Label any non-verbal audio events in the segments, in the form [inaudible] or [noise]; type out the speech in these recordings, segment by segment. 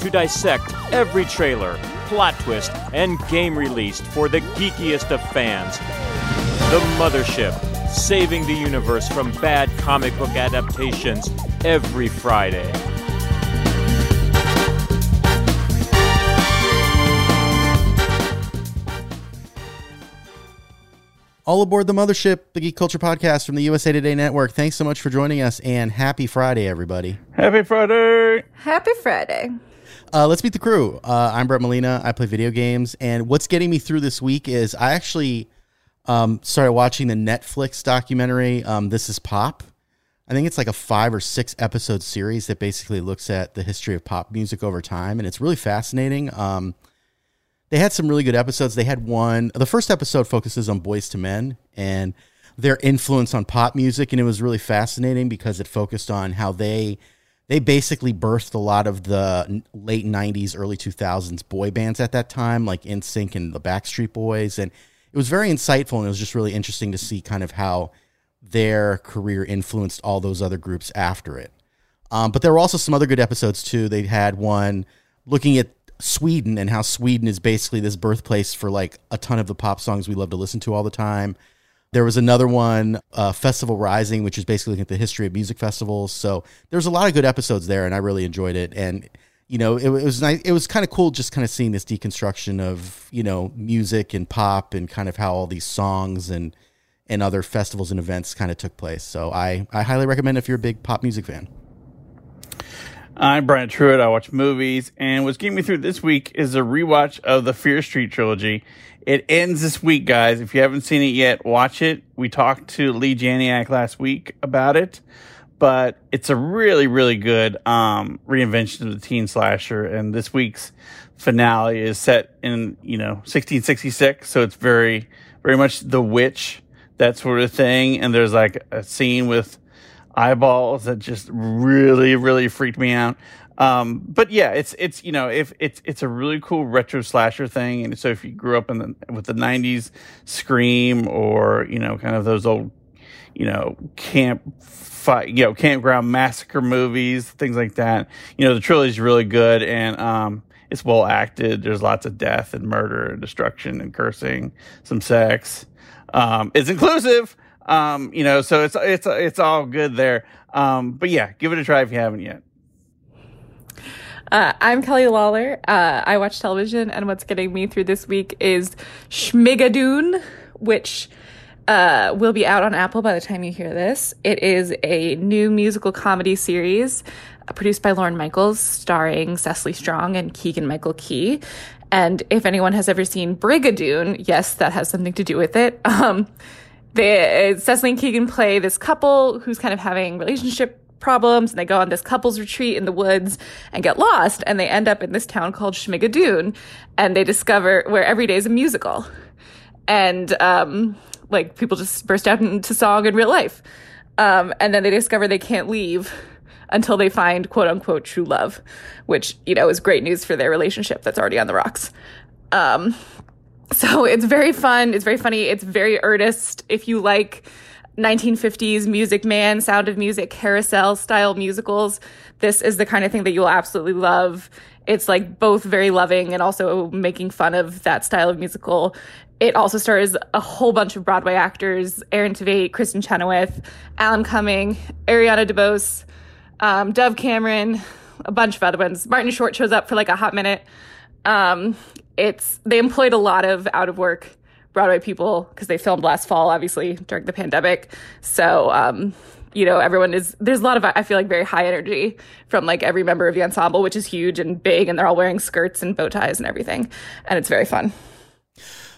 to dissect every trailer, plot twist, and game released for the geekiest of fans. The Mothership, saving the universe from bad comic book adaptations every Friday. All aboard the mothership, the Geek Culture Podcast from the USA Today Network. Thanks so much for joining us, and happy Friday, everybody. Happy Friday. Happy Friday. Uh, let's meet the crew. Uh, I'm Brett Molina. I play video games, and what's getting me through this week is I actually um, started watching the Netflix documentary. Um, this is Pop. I think it's like a five or six episode series that basically looks at the history of pop music over time, and it's really fascinating. Um, they had some really good episodes. They had one. The first episode focuses on Boyz II Men and their influence on pop music, and it was really fascinating because it focused on how they they basically birthed a lot of the late '90s, early 2000s boy bands at that time, like NSYNC and the Backstreet Boys, and it was very insightful and it was just really interesting to see kind of how their career influenced all those other groups after it. Um, but there were also some other good episodes too. They had one looking at Sweden and how Sweden is basically this birthplace for like a ton of the pop songs we love to listen to all the time. There was another one, uh, Festival Rising, which is basically looking at the history of music festivals. So there's a lot of good episodes there, and I really enjoyed it. And you know, it, it was nice. It was kind of cool just kind of seeing this deconstruction of you know music and pop and kind of how all these songs and and other festivals and events kind of took place. So I I highly recommend if you're a big pop music fan. I'm Brian Truitt. I watch movies, and what's getting me through this week is a rewatch of the Fear Street trilogy. It ends this week, guys. If you haven't seen it yet, watch it. We talked to Leigh Janiak last week about it, but it's a really, really good um, reinvention of the teen slasher. And this week's finale is set in you know 1666, so it's very, very much The Witch, that sort of thing. And there's like a scene with eyeballs that just really, really freaked me out. Um, but yeah, it's it's you know if it's it's a really cool retro slasher thing, and so if you grew up in the with the '90s Scream or you know kind of those old you know camp fight you know campground massacre movies, things like that, you know the trilogy is really good and um, it's well acted. There's lots of death and murder and destruction and cursing, some sex. Um, it's inclusive. Um, you know, so it's it's it's all good there. Um, but yeah, give it a try if you haven't yet. Uh, I'm Kelly Lawler. Uh, I watch television, and what's getting me through this week is Schmigadoon, which uh, will be out on Apple by the time you hear this. It is a new musical comedy series uh, produced by Lorne Michaels, starring Cecily Strong and Keegan Michael Key. And if anyone has ever seen Brigadoon, yes, that has something to do with it. [laughs] Um, they, Cecily and Keegan play this couple who's kind of having relationship problems and they go on this couples retreat in the woods and get lost and they end up in this town called Schmigadoon and they discover where every day is a musical and um, like people just burst out into song in real life um, and then they discover they can't leave until they find quote unquote true love which you know is great news for their relationship that's already on the rocks um, so it's very fun. It's very funny. It's very earnest. If you like 1950s Music Man, Sound of Music, carousel style musicals, this is the kind of thing that you'll absolutely love. It's like both very loving and also making fun of that style of musical. It also stars a whole bunch of Broadway actors Aaron Tveit, Kristin Chenoweth, Alan Cumming, Ariana DeBose, um, Dove Cameron, a bunch of other ones. Martin Short shows up for like a hot minute. Um, it's they employed a lot of out of work Broadway people because they filmed last fall, obviously during the pandemic. So, um, you know, everyone is there's a lot of I feel like very high energy from like every member of the ensemble, which is huge and big, and they're all wearing skirts and bow ties and everything, and it's very fun.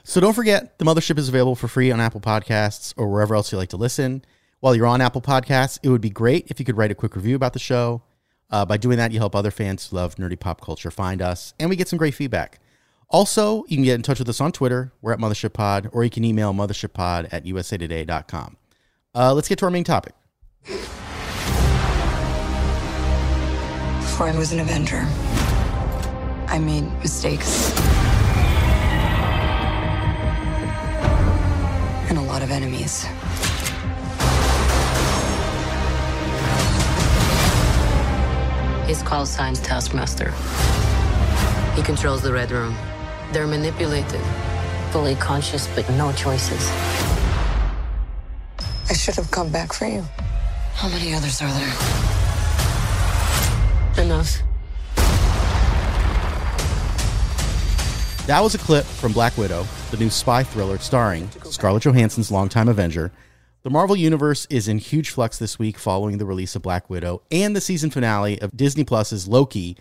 So don't forget, the Mothership is available for free on Apple Podcasts or wherever else you like to listen. While you're on Apple Podcasts, it would be great if you could write a quick review about the show. Uh, by doing that, you help other fans who love nerdy pop culture find us, and we get some great feedback. Also, you can get in touch with us on Twitter. We're at Mothership Pod, or you can email mothershippod at usatoday.com. Uh, let's get to our main topic. Before I was an Avenger, I made mistakes. And a lot of enemies. His call sign's Taskmaster. He controls the Red Room. They're manipulated, fully conscious, but no choices. I should have come back for you. How many others are there? Enough. That was a clip from Black Widow, the new spy thriller starring Scarlett Johansson's longtime Avenger. The Marvel Universe is in huge flux this week following the release of Black Widow and the season finale of Disney Plus's Loki,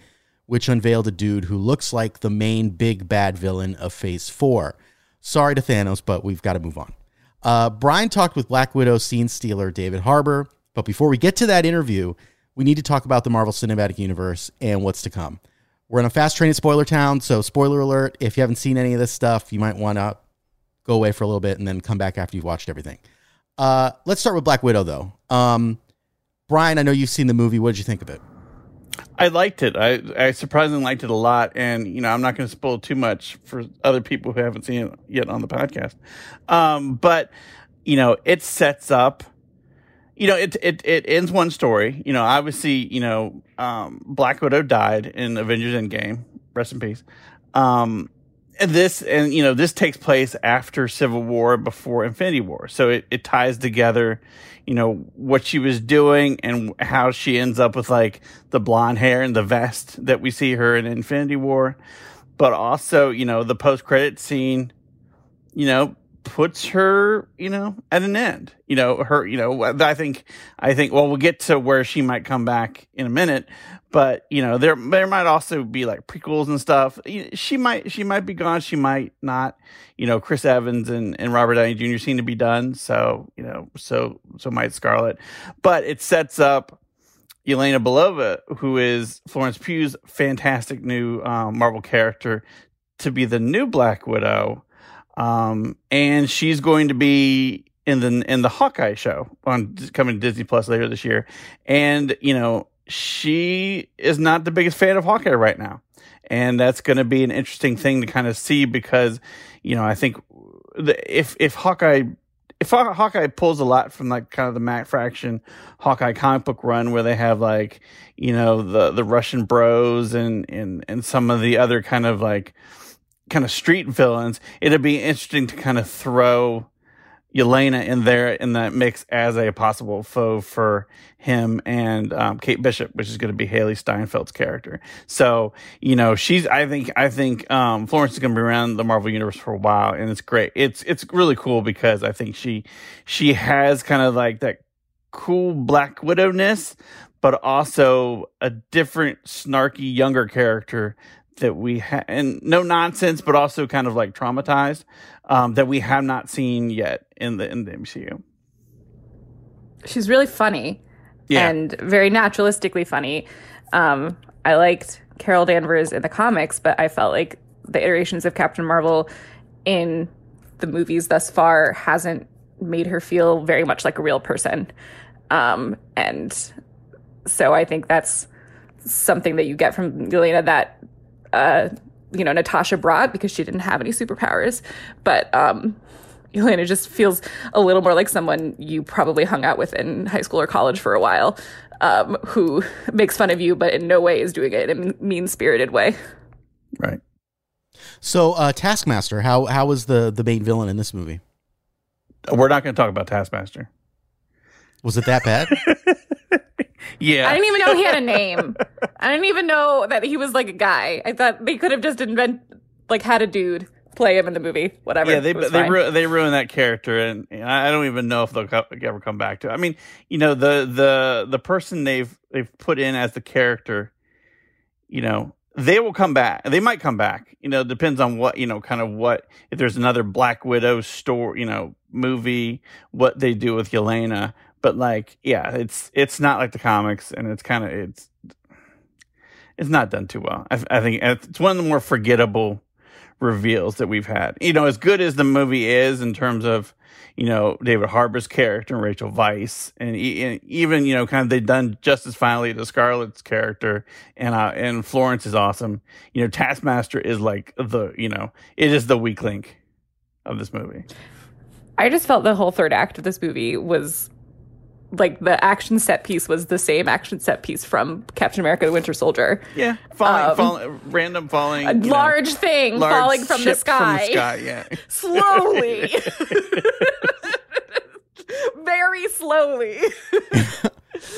which unveiled a dude who looks like the main big bad villain of Phase 4. Sorry to Thanos, but we've got to move on. Uh, Brian talked with Black Widow scene stealer David Harbour, but before we get to that interview, we need to talk about the Marvel Cinematic Universe and what's to come. We're in a fast train at Spoiler Town, so spoiler alert, if you haven't seen any of this stuff, you might want to go away for a little bit and then come back after you've watched everything. Uh, let's start with Black Widow, though. Um, Brian, I know you've seen the movie. What did you think of it? I liked it. I, I surprisingly liked it a lot. And, you know, I'm not going to spoil too much for other people who haven't seen it yet on the podcast. Um, but, you know, it sets up, you know, it, it, it ends one story. You know, obviously, you know, um, Black Widow died in Avengers Endgame. Rest in peace. Um, and this, and, you know, this takes place after Civil War, before Infinity War. So it, it ties together, you know, what she was doing and how she ends up with like the blonde hair and the vest that we see her in Infinity War. But also, you know, the post credit scene, you know, puts her, you know, at an end. You know, her, you know, I think, I think, well, we'll get to where she might come back in a minute, but you know, there, there might also be like prequels and stuff. She might, she might be gone. She might not, you know, Chris Evans and, and Robert Downey Jr. seem to be done. So, you know, so, so might Scarlett, but it sets up, Yelena Belova, who is Florence Pugh's fantastic new um, Marvel character, to be the new Black Widow um, and she's going to be in the in the Hawkeye show on coming to Disney Plus later this year. And you know, she is not the biggest fan of Hawkeye right now, and that's going to be an interesting thing to kind of see because you know I think the, if if Hawkeye if Hawkeye pulls a lot from like kind of the Matt Fraction Hawkeye comic book run where they have like you know the the Russian Bros and and and some of the other kind of like kind of street villains, it'd be interesting to kind of throw Yelena in there in that mix as a possible foe for him and um, Kate Bishop, which is going to be Hailee Steinfeld's character. So you know, she's I think I think um, Florence is going to be around the Marvel universe for a while, and it's great. It's it's really cool because I think she she has kind of like that cool Black Widow ness, but also a different snarky younger character that we have, and no nonsense, but also kind of like traumatized um, that we have not seen yet in the in the MCU. She's really funny, yeah. and very naturalistically funny. Um, I liked Carol Danvers in the comics, but I felt like the iterations of Captain Marvel in the movies thus far hasn't made her feel very much like a real person. Um, and so I think that's something that you get from Yelena that uh, you know, Natasha brought because she didn't have any superpowers. But um, Yelena just feels a little more like someone you probably hung out with in high school or college for a while, um, who makes fun of you, but in no way is doing it in a mean spirited way. Right. So, uh, Taskmaster, how how was the the main villain in this movie? We're not going to talk about Taskmaster. Was it that bad? [laughs] Yeah. I didn't even know he had a name. [laughs] I didn't even know that he was like a guy. I thought they could have just invent like had a dude play him in the movie. Whatever. Yeah, they they ru- they ruined that character, and I don't even know if they'll co- ever come back to. it. I mean, you know, the the the person they've they've put in as the character, you know, they will come back. They might come back. You know, depends on what you know, kind of what if there's another Black Widow story, you know, movie, what they do with Yelena but like yeah it's it's not like the comics and it's kind of it's it's not done too well. I, I think it's one of the more forgettable reveals that we've had. You know, as good as the movie is in terms of you know David Harbour's character and Rachel Weisz, and, and even you know kind of they've done justice finally to Scarlett's character, and uh, and Florence is awesome. You know, Taskmaster is like the you know it is the weak link of this movie. I just felt the whole third act of this movie was like the action set piece was the same action set piece from Captain America: The Winter Soldier. Yeah, falling, Um, falling, random falling, A you know, large thing large falling from the sky, From the sky, yeah. [laughs] [laughs] slowly, [laughs] very slowly.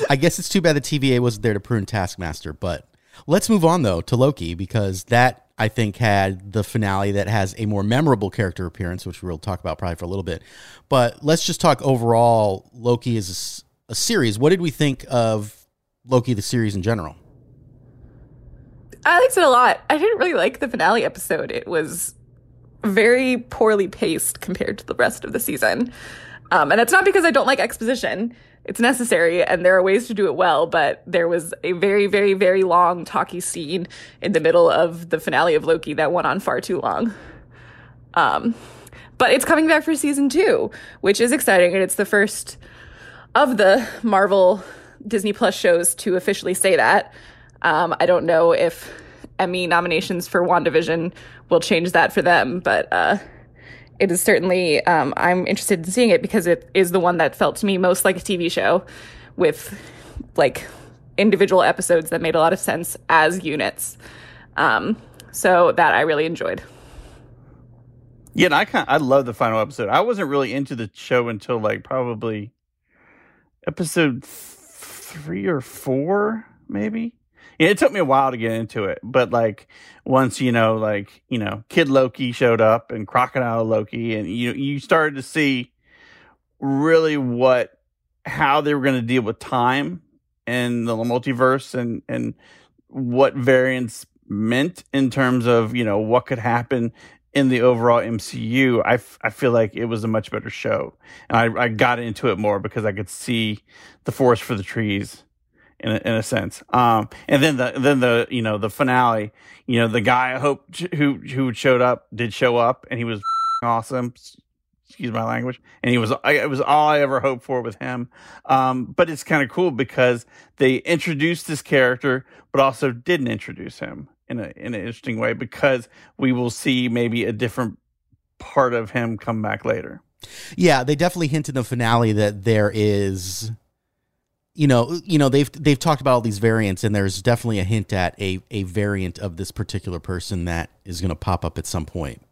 I guess it's too bad the TVA wasn't there to prune Taskmaster, but let's move on though to Loki because that I think had the finale that has a more memorable character appearance, which we'll talk about probably for a little bit. But let's just talk overall. Loki is a series. What did we think of Loki the series in general? I liked it a lot. I didn't really like the finale episode. It was very poorly paced compared to the rest of the season. Um, and that's not because I don't like exposition. It's necessary and there are ways to do it well, but there was a very, very, very long talky scene in the middle of the finale of Loki that went on far too long. Um, but it's coming back for season two, which is exciting. And it's the first of the Marvel Disney Plus shows to officially say that. Um, I don't know if Emmy nominations for WandaVision will change that for them, but uh, it is certainly, um, I'm interested in seeing it because it is the one that felt to me most like a TV show with like individual episodes that made a lot of sense as units. Um, so that I really enjoyed. Yeah, I kind I love the final episode. I wasn't really into the show until like probably episode th- three or four, maybe. Yeah, it took me a while to get into it, but like once you know, like you know, Kid Loki showed up and Crocodile Loki, and you you started to see really what how they were going to deal with time and the multiverse and and what variants meant in terms of you know what could happen in the overall MCU, I, f- I feel like it was a much better show. And I, I got into it more because I could see the forest for the trees in a, in a sense. Um, and then the, then the, you know, the finale, you know, the guy I hope who, who showed up did show up and he was [laughs] awesome. Excuse my language. And he was, I, it was all I ever hoped for with him. Um, but it's kind of cool because they introduced this character, but also didn't introduce him in a in an interesting way because we will see maybe a different part of him come back later. Yeah, they definitely hint in the finale that there is you know, you know they've they've talked about all these variants and there's definitely a hint at a a variant of this particular person that is going to pop up at some point.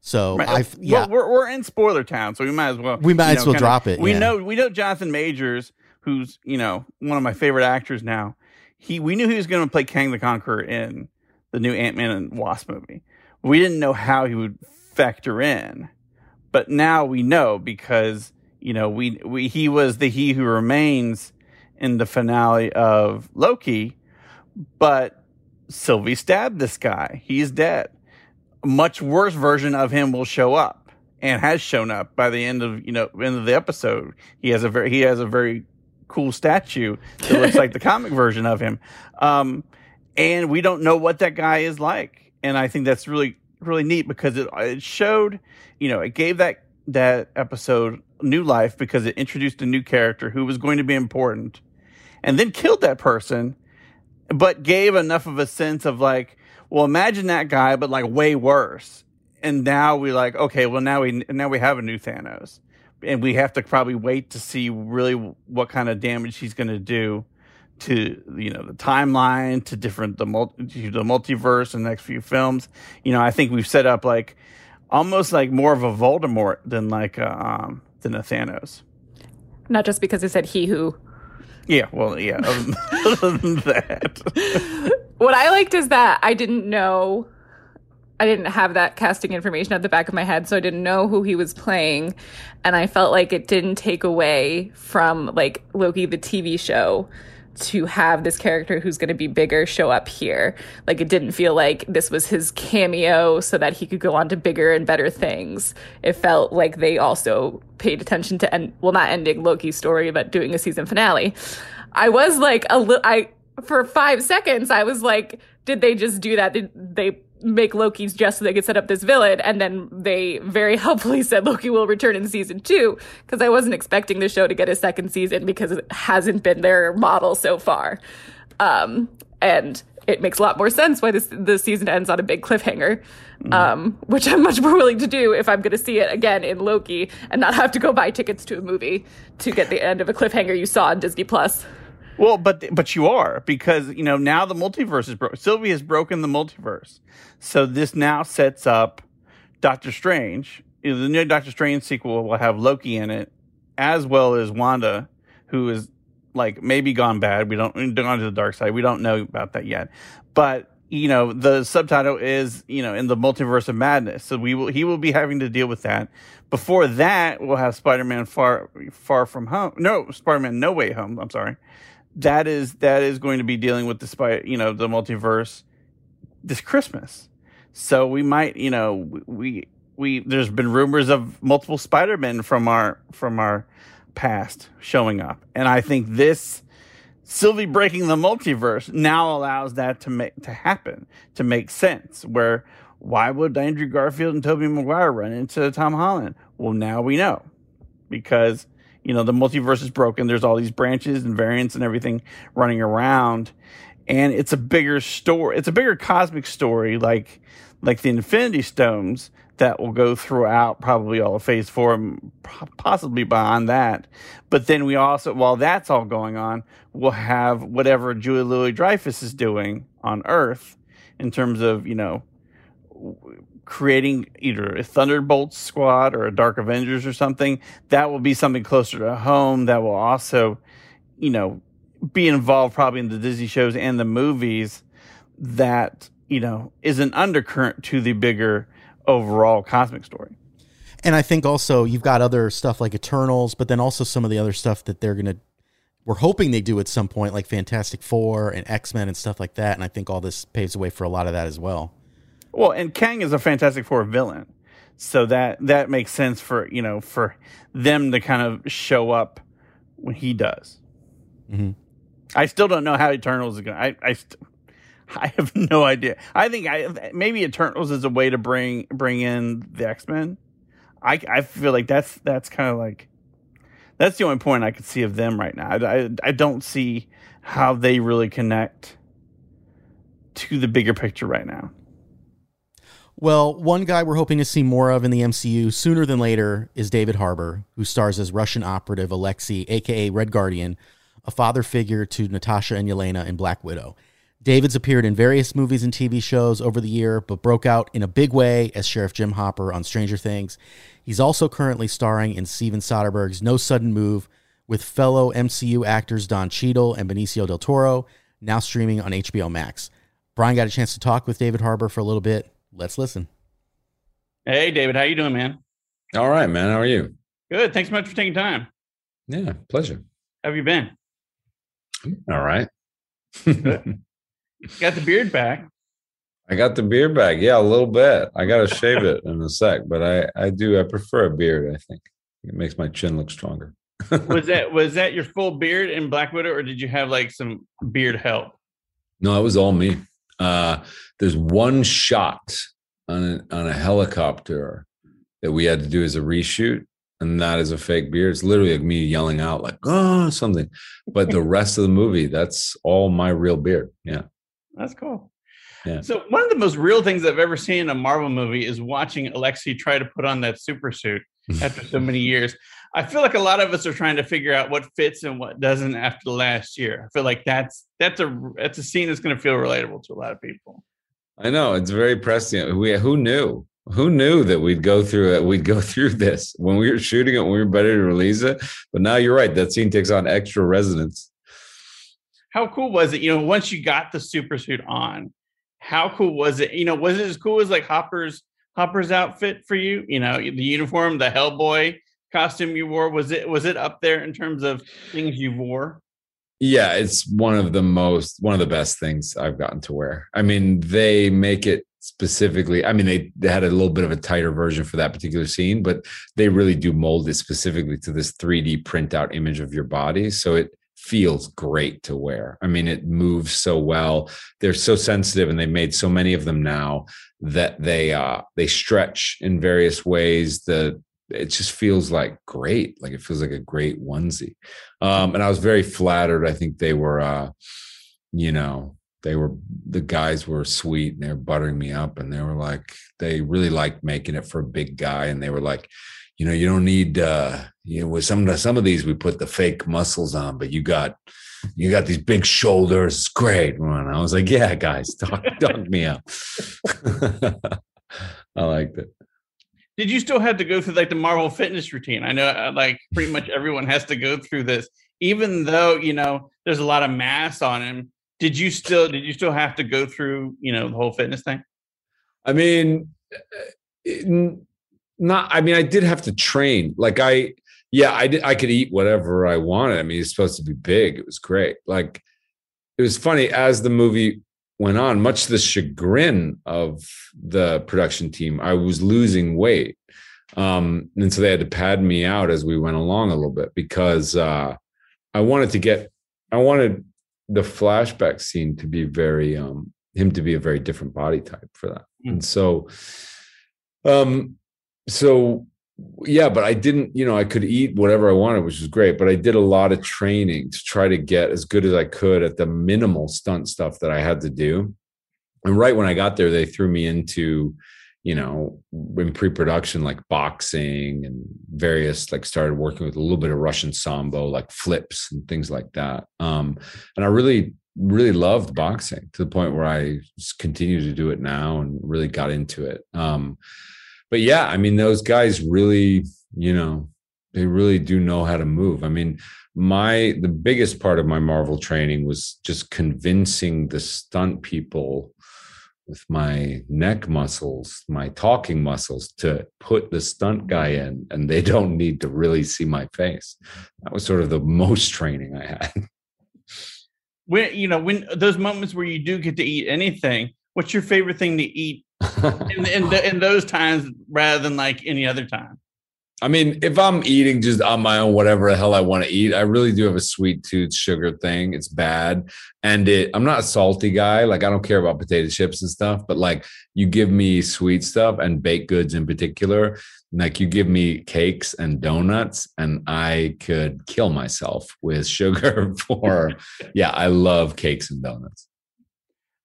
So Right. I yeah, Well, we're we're in spoiler town, so we might as well We might you as well kinda- drop it, We yeah. know we know Jonathan Majors, who's you know one of my favorite actors now. He we knew he was going to play Kang the Conqueror in the new Ant Man and Wasp movie. We didn't know how he would factor in, but now we know because you know we we he was the He Who Remains in the finale of Loki, but Sylvie stabbed this guy. He's dead a much worse version of him will show up and has shown up by the end of you know end of the episode. He has a very he has a very cool statue that looks [laughs] like the comic version of him, um, and we don't know what that guy is like. And I think that's really really neat because it it showed you know it gave that that episode new life because it introduced a new character who was going to be important, and then killed that person but gave enough of a sense of like, well, imagine that guy, but like way worse. And now we like, okay, well now we now we have a new Thanos, and we have to probably wait to see really what kind of damage he's going to do to you know the timeline, to different the multi, to the multiverse in the next few films. You know, I think we've set up like almost like more of a Voldemort than like a, um than a Thanos. Not just because it said he who. Yeah, well, yeah. [laughs] Other than that. What I liked is that I didn't know, I didn't have that casting information at the back of my head, so I didn't know who he was playing, and I felt like it didn't take away from like Loki the TV show to have this character who's going to be bigger show up here. Like it didn't feel like this was his cameo so that he could go on to bigger and better things. It felt like they also paid attention to end well not ending Loki's story but doing a season finale. I was like a little I for five seconds, I was like, did they just do that? Did they make Loki's just so they could set up this villain? And then they very [laughs] helpfully said Loki will return in season two because I wasn't expecting the show to get a second season because it hasn't been their model so far. Um, and it makes a lot more sense why this the season ends on a big cliffhanger, um, which I'm much more willing to do if I'm going to see it again in Loki and not have to go buy tickets to a movie to get the end of a cliffhanger you saw on Disney Plus. Well, but but you are because you know now the multiverse is broken. Sylvie has broken the multiverse, so this now sets up Doctor Strange. You know, the new Doctor Strange sequel will have Loki in it, as well as Wanda, who is like maybe gone bad. We don't gone to the dark side. We don't know about that yet, but you know the subtitle is you know in the multiverse of madness. So we will he will be having to deal with that. Before that, we'll have Spider Man far far from home. No, Spider Man No Way Home. I'm sorry that is that is going to be dealing with the spy, you know, the multiverse this Christmas. So we might, you know, we we there's been rumors of multiple Spider-Men from our from our past showing up. And I think this Sylvie breaking the multiverse now allows that to make to happen, to make sense. Where why would Andrew Garfield and Tobey Maguire run into Tom Holland? Well, now we know. Because you know the multiverse is broken. There's all these branches and variants and everything running around. And it's a bigger story it's a bigger cosmic story like like the infinity stones that will go throughout probably all of phase four and possibly beyond that. But then we also while that's all going on we'll have whatever julia louis dreyfus is doing on earth in terms of you know creating either a Thunderbolts squad or a Dark Avengers or something, that will be something closer to home that will also, you know, be involved probably in the Disney shows and the movies that, you know, is an undercurrent to the bigger overall cosmic story. And I think also you've got other stuff like Eternals, but then also some of the other stuff that they're going to we're hoping they do at some point, like Fantastic Four and X Men and stuff like that. And I think all this paves the way for a lot of that as well. Well, and Kang is a Fantastic Four villain, so that that makes sense for you know for them to kind of show up when he does. Mm-hmm. I still don't know how Eternals is going. I I, st- [laughs] I have no idea. I think I maybe Eternals is a way to bring bring in the X Men. I I feel like that's that's kind of like that's the only point I could see of them right now. I, I, I don't see how they really connect to the bigger picture right now. Well, one guy we're hoping to see more of in the MCU sooner than later is David Harbour, who stars as Russian operative Alexei, aka Red Guardian, a father figure to Natasha and Yelena in Black Widow. David's appeared in various movies and TV shows over the year, but broke out in a big way as Sheriff Jim Hopper on Stranger Things. He's also currently starring in Steven Soderbergh's No Sudden Move with fellow MCU actors Don Cheadle and Benicio del Toro, now streaming on HBO Max. Brian got a chance to talk with David Harbour for a little bit. Let's listen. Hey, David, how you doing, man? All right, man. How are you? Good. Thanks so much for taking time. Yeah, pleasure. How have you been? All right. [laughs] got the beard back. I got the beard back. Yeah, a little bit. I got to shave it in a sec, but I I do I prefer a beard. I think it makes my chin look stronger. [laughs] was that was that your full beard in Black Widow, or did you have like some beard help? No, it was all me. Uh, there's one shot on a, on a helicopter that we had to do as a reshoot, and that is a fake beard. It's literally like me yelling out like "oh" something, but the [laughs] rest of the movie, that's all my real beard. Yeah, that's cool. Yeah. So one of the most real things I've ever seen in a Marvel movie is watching Alexei try to put on that super suit [laughs] after so many years. I feel like a lot of us are trying to figure out what fits and what doesn't after the last year. I feel like that's that's a that's a scene that's going to feel relatable to a lot of people. I know it's very prescient. We who knew who knew that we'd go through it we'd go [laughs] through this when we were shooting it when we were ready to release it but now you're right that scene takes on extra resonance how cool was it you know once you got the super suit on how cool was it you know was it as cool as like hopper's hopper's outfit for you you know the uniform the hellboy costume you wore was it was it up there in terms of things you wore yeah, it's one of the most one of the best things I've gotten to wear. I mean, they make it specifically. I mean, they, they had a little bit of a tighter version for that particular scene, but they really do mold it specifically to this 3D printout image of your body. So it feels great to wear. I mean, it moves so well. They're so sensitive, and they've made so many of them now that they uh, they stretch in various ways. The it just feels like great. Like it feels like a great onesie. Um, and I was very flattered. I think they were, uh, you know, they were the guys were sweet and they were buttering me up and they were like they really liked making it for a big guy and they were like you know you don't need uh you know with some of some of these we put the fake muscles on but you got you got these big shoulders it's great and i was like yeah guys talk, talk me up [laughs] i liked it did you still have to go through like the marvel fitness routine? I know uh, like pretty much everyone has to go through this. Even though you know there's a lot of mass on him did you still did you still have to go through you know the whole fitness thing? I mean not i mean i did have to train. Like i yeah i did i could eat whatever i wanted. I mean he's supposed to be big. It was great. Like it was funny as the movie went on much to the chagrin of the production team i was losing weight um and so they had to pad me out as we went along a little bit because uh i wanted to get i wanted the flashback scene to be very um him to be a very different body type for that mm. and so um so yeah but i didn't you know i could eat whatever i wanted which was great but i did a lot of training to try to get as good as i could at the minimal stunt stuff that i had to do and right when i got there they threw me into you know, in pre-production, like boxing and various, like started working with a little bit of Russian sambo, like flips and things like that. Um, and I really, really loved boxing to the point where I continue to do it now and really got into it. Um, but yeah, I mean, those guys really, you know, they really do know how to move. I mean, my the biggest part of my Marvel training was just convincing the stunt people with my neck muscles, my talking muscles to put the stunt guy in, and they don't need to really see my face. That was sort of the most training I had. [laughs] When you know when those moments where you do get to eat anything, what's your favorite thing to eat in, in, in those times rather than like any other time? I mean, if I'm eating just on my own, whatever the hell I want to eat, I really do have a sweet tooth sugar thing. It's bad. And it, I'm not a salty guy. Like, I don't care about potato chips and stuff, but like, you give me sweet stuff and baked goods in particular. Like, you give me cakes and donuts, and I could kill myself with [laughs] sugar for, yeah, I love cakes and donuts.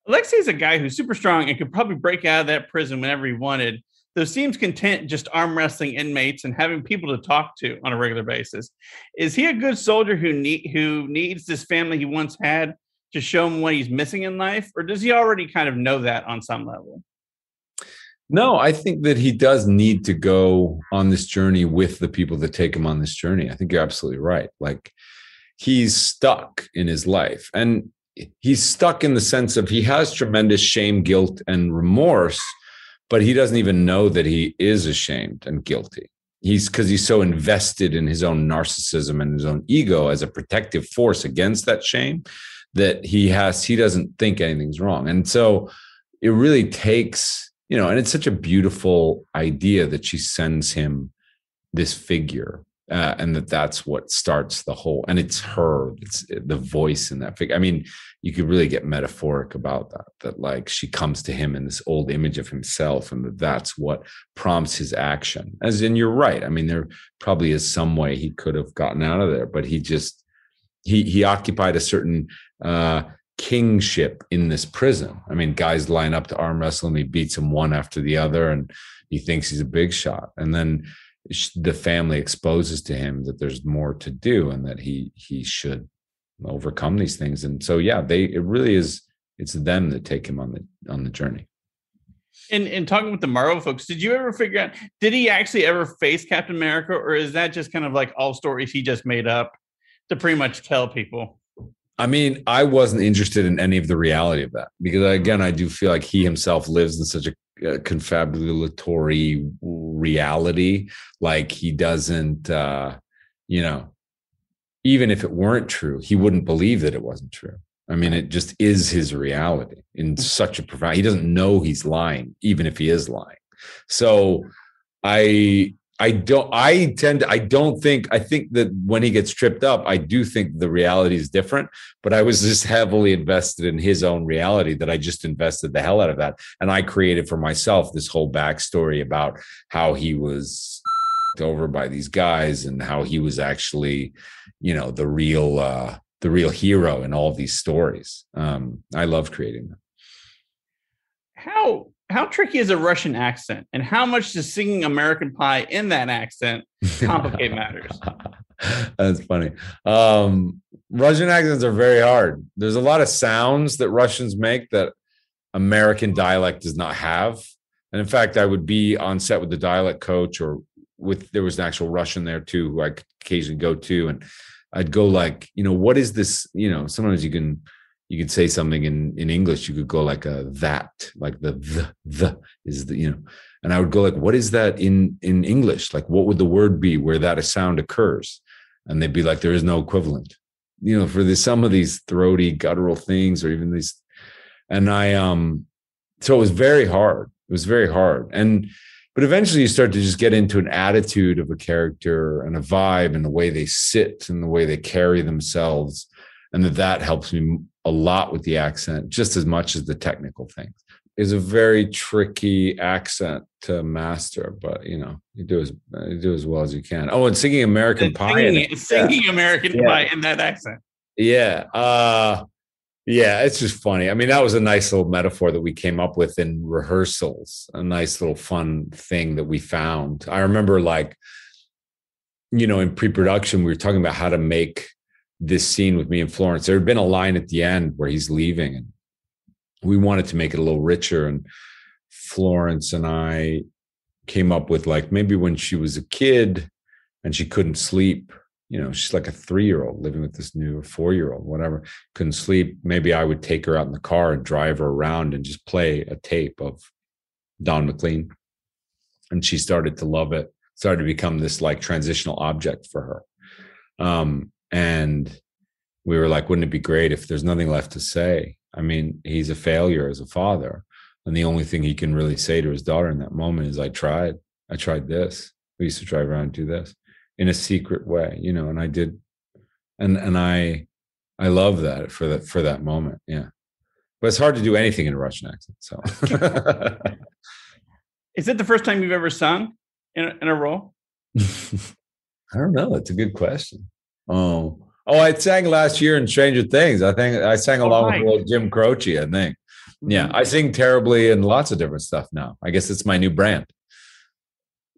Alexei's a guy who's super strong and could probably break out of that prison whenever he wanted though seems content just arm wrestling inmates and having people to talk to on a regular basis. Is he a good soldier who need who needs this family he once had to show him what he's missing in life, or does he already kind of know that on some level? No, I think that he does need to go on this journey with the people that take him on this journey. I think you're absolutely right. Like he's stuck in his life and he's stuck in the sense of he has tremendous shame, guilt, and remorse but he doesn't even know that he is ashamed and guilty. He's because he's so invested in his own narcissism and his own ego as a protective force against that shame that he has, he doesn't think anything's wrong. And so it really takes, you know, and it's such a beautiful idea that she sends him this figure uh, and that that's what starts the whole and it's her it's the voice in that figure i mean you could really get metaphoric about that that like she comes to him in this old image of himself and that that's what prompts his action. As in you're right i mean there probably is some way he could have gotten out of there but he just he he occupied a certain uh kingship in this prison. I mean guys line up to arm wrestle and he beats him one after the other and he thinks he's a big shot. And then the family exposes to him that there's more to do and that he he should overcome these things. And so yeah they it really is it's them that take him on the on the journey. And and talking with the marvel folks did you ever figure out did he actually ever face captain america or is that just kind of like all stories he just made up to pretty much tell people I mean, I wasn't interested in any of the reality of that because, again, I do feel like he himself lives in such a uh, confabulatory reality. Like he doesn't, uh, you know, even if it weren't true, he wouldn't believe that it wasn't true. I mean, it just is his reality in mm. such a profound. He doesn't know he's lying, even if he is lying. So, I I don't. I tend. To, I don't think. I think that when he gets tripped up, I do think the reality is different. But I was just heavily invested in his own reality that I just invested the hell out of that, and I created for myself this whole backstory about how he was over by these guys and how he was actually, you know, the real uh, the real hero in all these stories. Um, I love creating them. How how tricky is a Russian accent, and how much does singing American Pie in that accent complicate [laughs] matters? That's funny. Um, Russian accents are very hard. There's a lot of sounds that Russians make that American dialect does not have. And in fact, I would be on set with the dialect coach, or with there was an actual Russian there too, who I could occasionally go to, and I'd go like, you know, what is this? You know, sometimes you can you could say something in in English, you could go like a that, like the the the is the you know, and I would go like, what is that in in English? Like, what would the word be where that a sound occurs? And they'd be like, there is no equivalent, you know, for the some of these throaty guttural things, or even these, and I um, so it was very hard. It was very hard, and but eventually you start to just get into an attitude of a character and a vibe and the way they sit and the way they carry themselves and that that helps me a lot with the accent just as much as the technical things. Is a very tricky accent to master but you know you do as you do as well as you can. Oh and singing american and pie singing, singing yeah. american yeah. pie in that accent. Yeah uh yeah it's just funny. I mean that was a nice little metaphor that we came up with in rehearsals a nice little fun thing that we found. I remember like you know in pre-production we were talking about how to make this scene with me and Florence. There had been a line at the end where he's leaving, and we wanted to make it a little richer. And Florence and I came up with like maybe when she was a kid and she couldn't sleep. You know, she's like a three year old living with this new four year old, whatever, couldn't sleep. Maybe I would take her out in the car and drive her around and just play a tape of Don McLean. And she started to love it, started to become this like transitional object for her. Um, and we were like, wouldn't it be great if there's nothing left to say? I mean, he's a failure as a father. And the only thing he can really say to his daughter in that moment is, I tried. I tried this. We used to drive around and do this in a secret way, you know, and I did and and I I love that for that for that moment. Yeah. But it's hard to do anything in a Russian accent. So [laughs] is it the first time you've ever sung in a, in a role? [laughs] I don't know. It's a good question. Oh, oh, I sang last year in Stranger Things. I think I sang oh, along right. with Jim Croce. I think. Yeah, mm-hmm. I sing terribly in lots of different stuff now. I guess it's my new brand.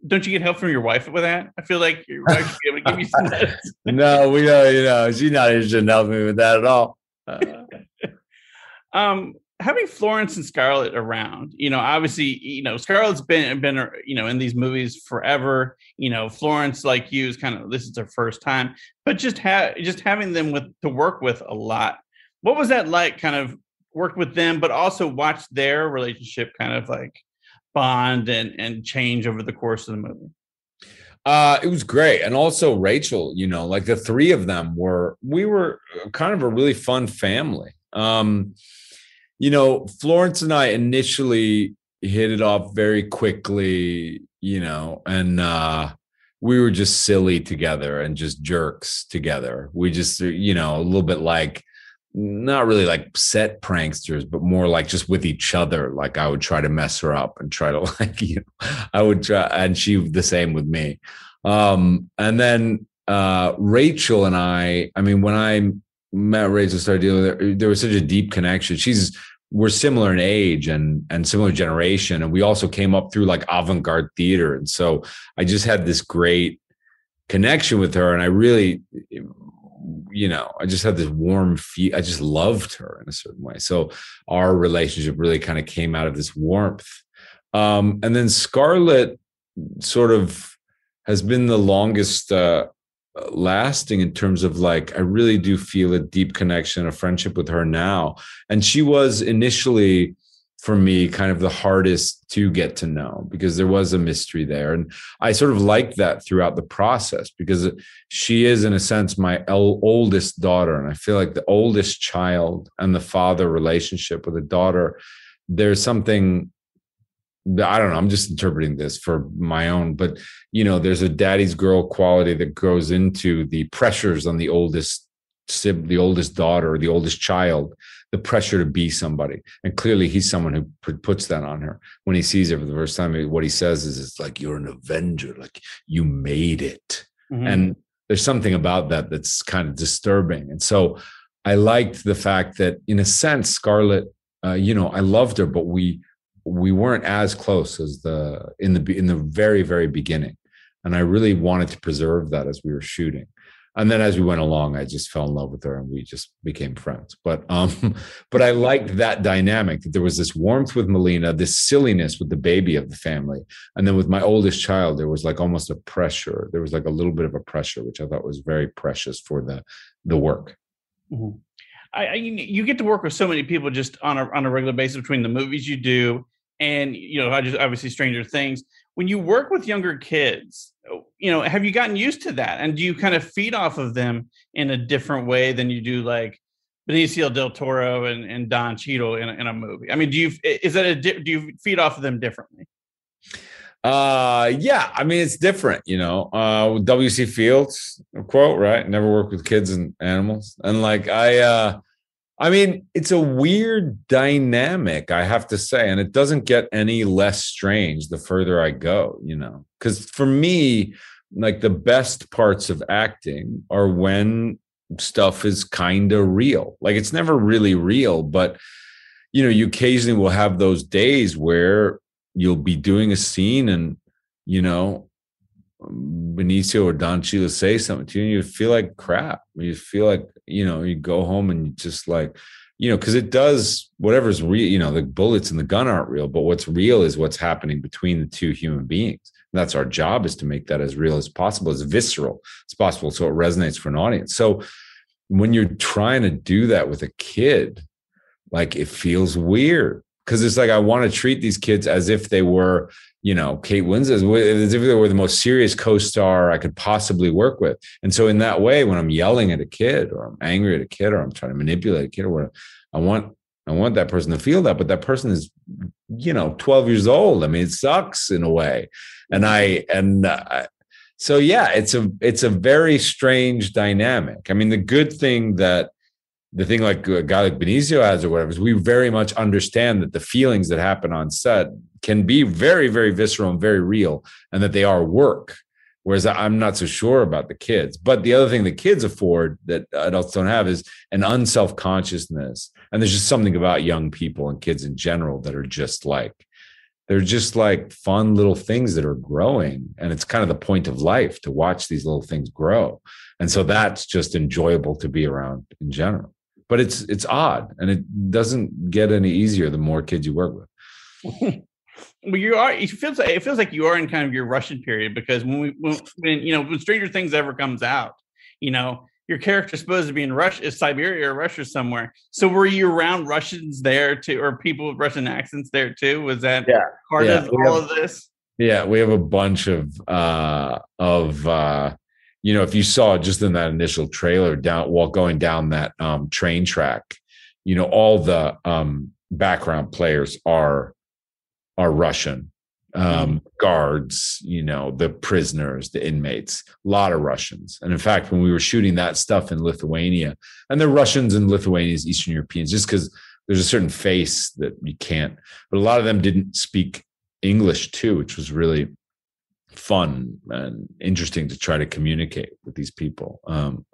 Don't you get help from your wife with that? I feel like your wife should be able to give you some. [laughs] no, we know. You know, she's not interested in helping me with that at all. Uh, [laughs] um, having Florence and Scarlett around, you know, obviously, you know, Scarlett's been been you know in these movies forever. You know, Florence, like you, is kind of this is her first time, but just have just having them with to work with a lot. What was that like? Kind of worked with them, but also watched their relationship kind of like bond and and change over the course of the movie. Uh, it was great. And also Rachel, you know, like the three of them were, we were kind of a really fun family. Um, you know, Florence and I initially hit it off very quickly, you know, and uh we were just silly together and just jerks together. We just, you know, a little bit like not really like set pranksters, but more like just with each other. Like I would try to mess her up and try to [laughs] like, you know, I would try, and she the same with me. Um, and then uh, Rachel and I, I mean, when I met Rachel, started dealing her, there was such a deep connection. She's we're similar in age and and similar generation, and we also came up through like avant garde theater, and so I just had this great connection with her, and I really, you know, I just had this warm feel. I just loved her in a certain way. So our relationship really kind of came out of this warmth. Um, and then Scarlett sort of has been the longest uh, lasting in terms of like I really do feel a deep connection, a friendship with her now. And she was initially for me kind of the hardest to get to know because there was a mystery there and I sort of liked that throughout the process because she is in a sense my oldest daughter and I feel like the oldest child and the father relationship with a daughter there's something I don't know. I'm just interpreting this for my own, but you know, there's a daddy's girl quality that goes into the pressures on the oldest sib, the oldest daughter, the oldest child, the pressure to be somebody. And clearly, he's someone who puts that on her. When he sees her for the first time, what he says is, "It's like you're an avenger. Like you made it." Mm-hmm. And there's something about that that's kind of disturbing. And so, I liked the fact that, in a sense, Scarlett. Uh, you know, I loved her, but we we weren't as close as the in the in the very very beginning. And i really wanted to preserve that as we were shooting. And then as we went along i just fell in love with her and we just became friends. But um [laughs] but i liked that dynamic. That there was this warmth with melina this silliness with the baby of the family. And then with my oldest child there was like almost a pressure. There was like a little bit of a pressure which i thought was very precious for the the work. Mm-hmm. I, I, you get to work with so many people just on a on a regular basis between the movies you do and you know, I just obviously Stranger Things. When you work with younger kids, you know, have you gotten used to that? And do you kind of feed off of them in a different way than you do like Benicio del Toro and, and Don Cheadle in a, in a movie? I mean, do you is that a do you feed off of them differently? Uh, yeah. I mean, it's different, you know. Uh, W.C. Fields quote, right? Never work with kids and animals, and like I, uh, I mean, it's a weird dynamic, I have to say, and it doesn't get any less strange the further I go, you know. Because for me, like the best parts of acting are when stuff is kind of real. Like it's never really real, but you know, you occasionally will have those days where you'll be doing a scene and you know Benicio or Don Cheadle say something to you, and you feel like crap. You feel like you know you go home and you just like you know because it does whatever's real. You know the bullets and the gun aren't real, but what's real is what's happening between the two human beings. And that's our job is to make that as real as possible, as visceral as possible, so it resonates for an audience. So when you're trying to do that with a kid, like it feels weird because it's like I want to treat these kids as if they were you know, Kate Winslet as if they were the most serious co-star I could possibly work with. And so in that way, when I'm yelling at a kid or I'm angry at a kid or I'm trying to manipulate a kid or whatever, I want I want that person to feel that, but that person is, you know, 12 years old. I mean, it sucks in a way. And I and uh, so yeah, it's a it's a very strange dynamic. I mean, the good thing that the thing like a guy like Benicio has or whatever is we very much understand that the feelings that happen on set can be very, very visceral and very real, and that they are work. Whereas I'm not so sure about the kids. But the other thing the kids afford that adults don't have is an unself consciousness. And there's just something about young people and kids in general that are just like, they're just like fun little things that are growing. And it's kind of the point of life to watch these little things grow. And so that's just enjoyable to be around in general. But it's it's odd and it doesn't get any easier the more kids you work with. [laughs] well, you are. It feels like it feels like you are in kind of your Russian period because when we when, when you know when Stranger Things ever comes out, you know your character's supposed to be in Russia, is Siberia or Russia somewhere. So were you around Russians there too, or people with Russian accents there too? Was that yeah. part yeah. of all have, of this? Yeah, we have a bunch of uh of uh you know, if you saw just in that initial trailer down while going down that um train track, you know, all the um background players are are Russian. Um, mm-hmm. guards, you know, the prisoners, the inmates, a lot of Russians. And in fact, when we were shooting that stuff in Lithuania, and the Russians and Lithuanians, Eastern Europeans, just because there's a certain face that you can't, but a lot of them didn't speak English too, which was really fun and interesting to try to communicate with these people. Um,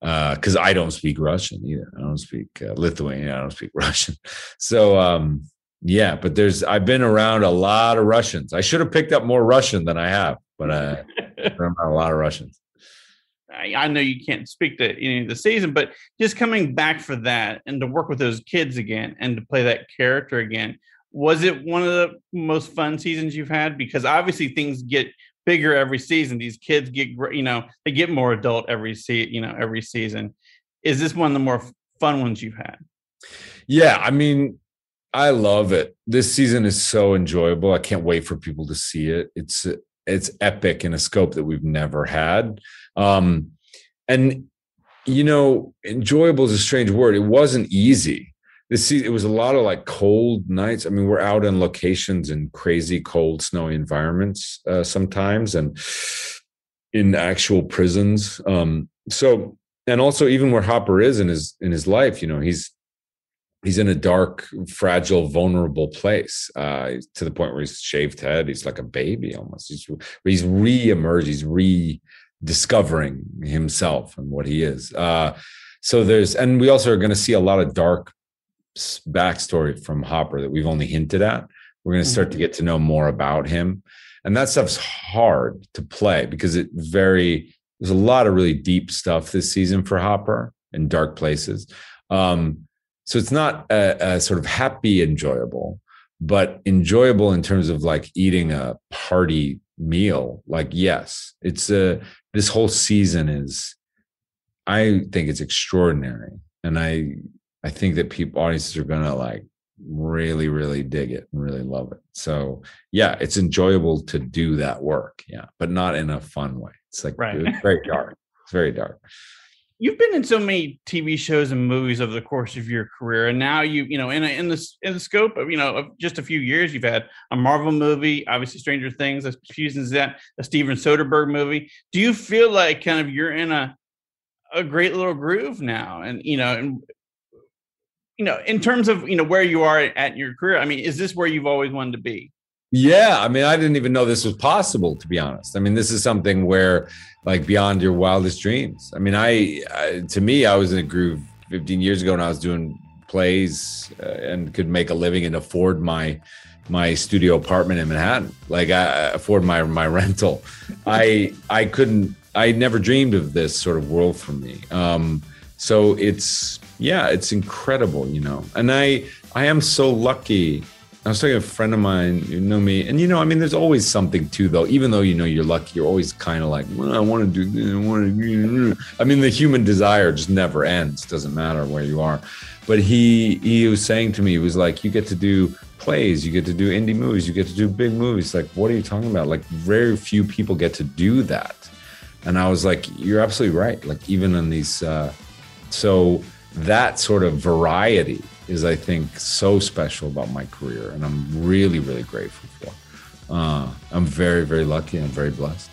because uh, I don't speak Russian either. I don't speak uh, Lithuanian. I don't speak [laughs] Russian. So um, yeah, but there's I've been around a lot of Russians. I should have picked up more Russian than I have, but I [laughs] around a lot of Russians. I, know you can't speak to any of the season, but just coming back for that and to work with those kids again and to play that character again, was it one of the most fun seasons you've had? Because obviously things get bigger every season. These kids get, you know, they get more adult every se- you know, every season. Is this one of the more fun ones you've had? Yeah, I mean, I love it. This season is so enjoyable. I can't wait for people to see it. It's it's epic in a scope that we've never had. Um, and you know, enjoyable is a strange word. It wasn't easy. This se- it was a lot of like cold nights. I mean, we're out in locations in crazy cold, snowy environments uh, sometimes, and in actual prisons. Um, so, and also even where Hopper is in his in his life, you know, he's he's in a dark, fragile, vulnerable place uh, to the point where he's shaved head. He's like a baby almost. He's he's re-emerged. He's rediscovering himself and what he is. Uh, so there's, and we also are going to see a lot of dark backstory from Hopper that we've only hinted at. We're going to start to get to know more about him, and that stuff's hard to play because it very there's a lot of really deep stuff this season for Hopper in dark places. Um, so it's not a, a sort of happy enjoyable, but enjoyable in terms of like eating a party meal. Like yes, it's a this whole season is. I think it's extraordinary, and I I think that people audiences are gonna like really really dig it and really love it. So yeah, it's enjoyable to do that work. Yeah, but not in a fun way. It's like Right. it's very dark. It's very dark. You've been in so many TV shows and movies over the course of your career, and now you, you know, in a, in this in the scope of you know of just a few years, you've had a Marvel movie, obviously Stranger Things, a fusions that a Steven Soderbergh movie. Do you feel like kind of you're in a a great little groove now, and you know, and you know, in terms of you know where you are at your career, I mean, is this where you've always wanted to be? Yeah, I mean, I didn't even know this was possible, to be honest. I mean, this is something where, like, beyond your wildest dreams. I mean, I, I to me, I was in a groove 15 years ago, and I was doing plays uh, and could make a living and afford my my studio apartment in Manhattan. Like, I afford my my rental. [laughs] I I couldn't. I never dreamed of this sort of world for me. Um, so it's yeah, it's incredible, you know. And I I am so lucky I was talking to a friend of mine, you know me, and you know, I mean, there's always something too, though. Even though you know you're lucky, you're always kind of like, well, I want to do this. I want to. I mean, the human desire just never ends. Doesn't matter where you are. But he he was saying to me, he was like, you get to do plays, you get to do indie movies, you get to do big movies. Like, what are you talking about? Like, very few people get to do that. And I was like, you're absolutely right. Like, even in these, uh, so that sort of variety is I think so special about my career, and I'm really really grateful for. Uh, I'm very very lucky and very blessed.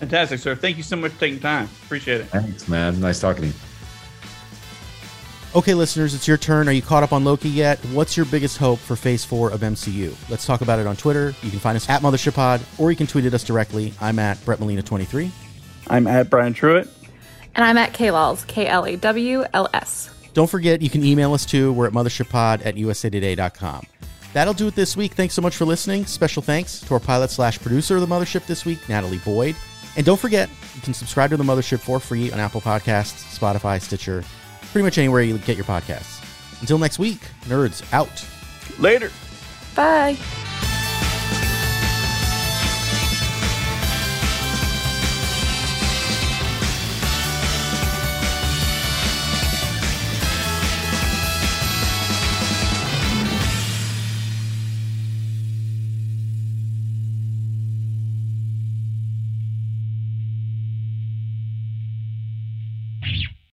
Fantastic, sir. Thank you so much for taking time. Appreciate it. Thanks, man. Nice talking to you. Okay, listeners, it's your turn. Are you caught up on Loki yet? What's your biggest hope for Phase 4 of MCU? Let's talk about it on Twitter. You can find us at Mothership Pod, or you can tweet at us directly. I'm at Brett Molina23. I'm at Brian Truitt. And I'm at K-Laws, K-L-A-W-L-S. Don't forget, you can email us too. We're at mothershippod at usatoday.com. That'll do it this week. Thanks so much for listening. Special thanks to our pilot slash producer of the Mothership this week, Natalie Boyd. And don't forget, you can subscribe to the Mothership for free on Apple Podcasts, Spotify, Stitcher, pretty much anywhere you get your podcasts. Until next week, nerds out. Later. Bye.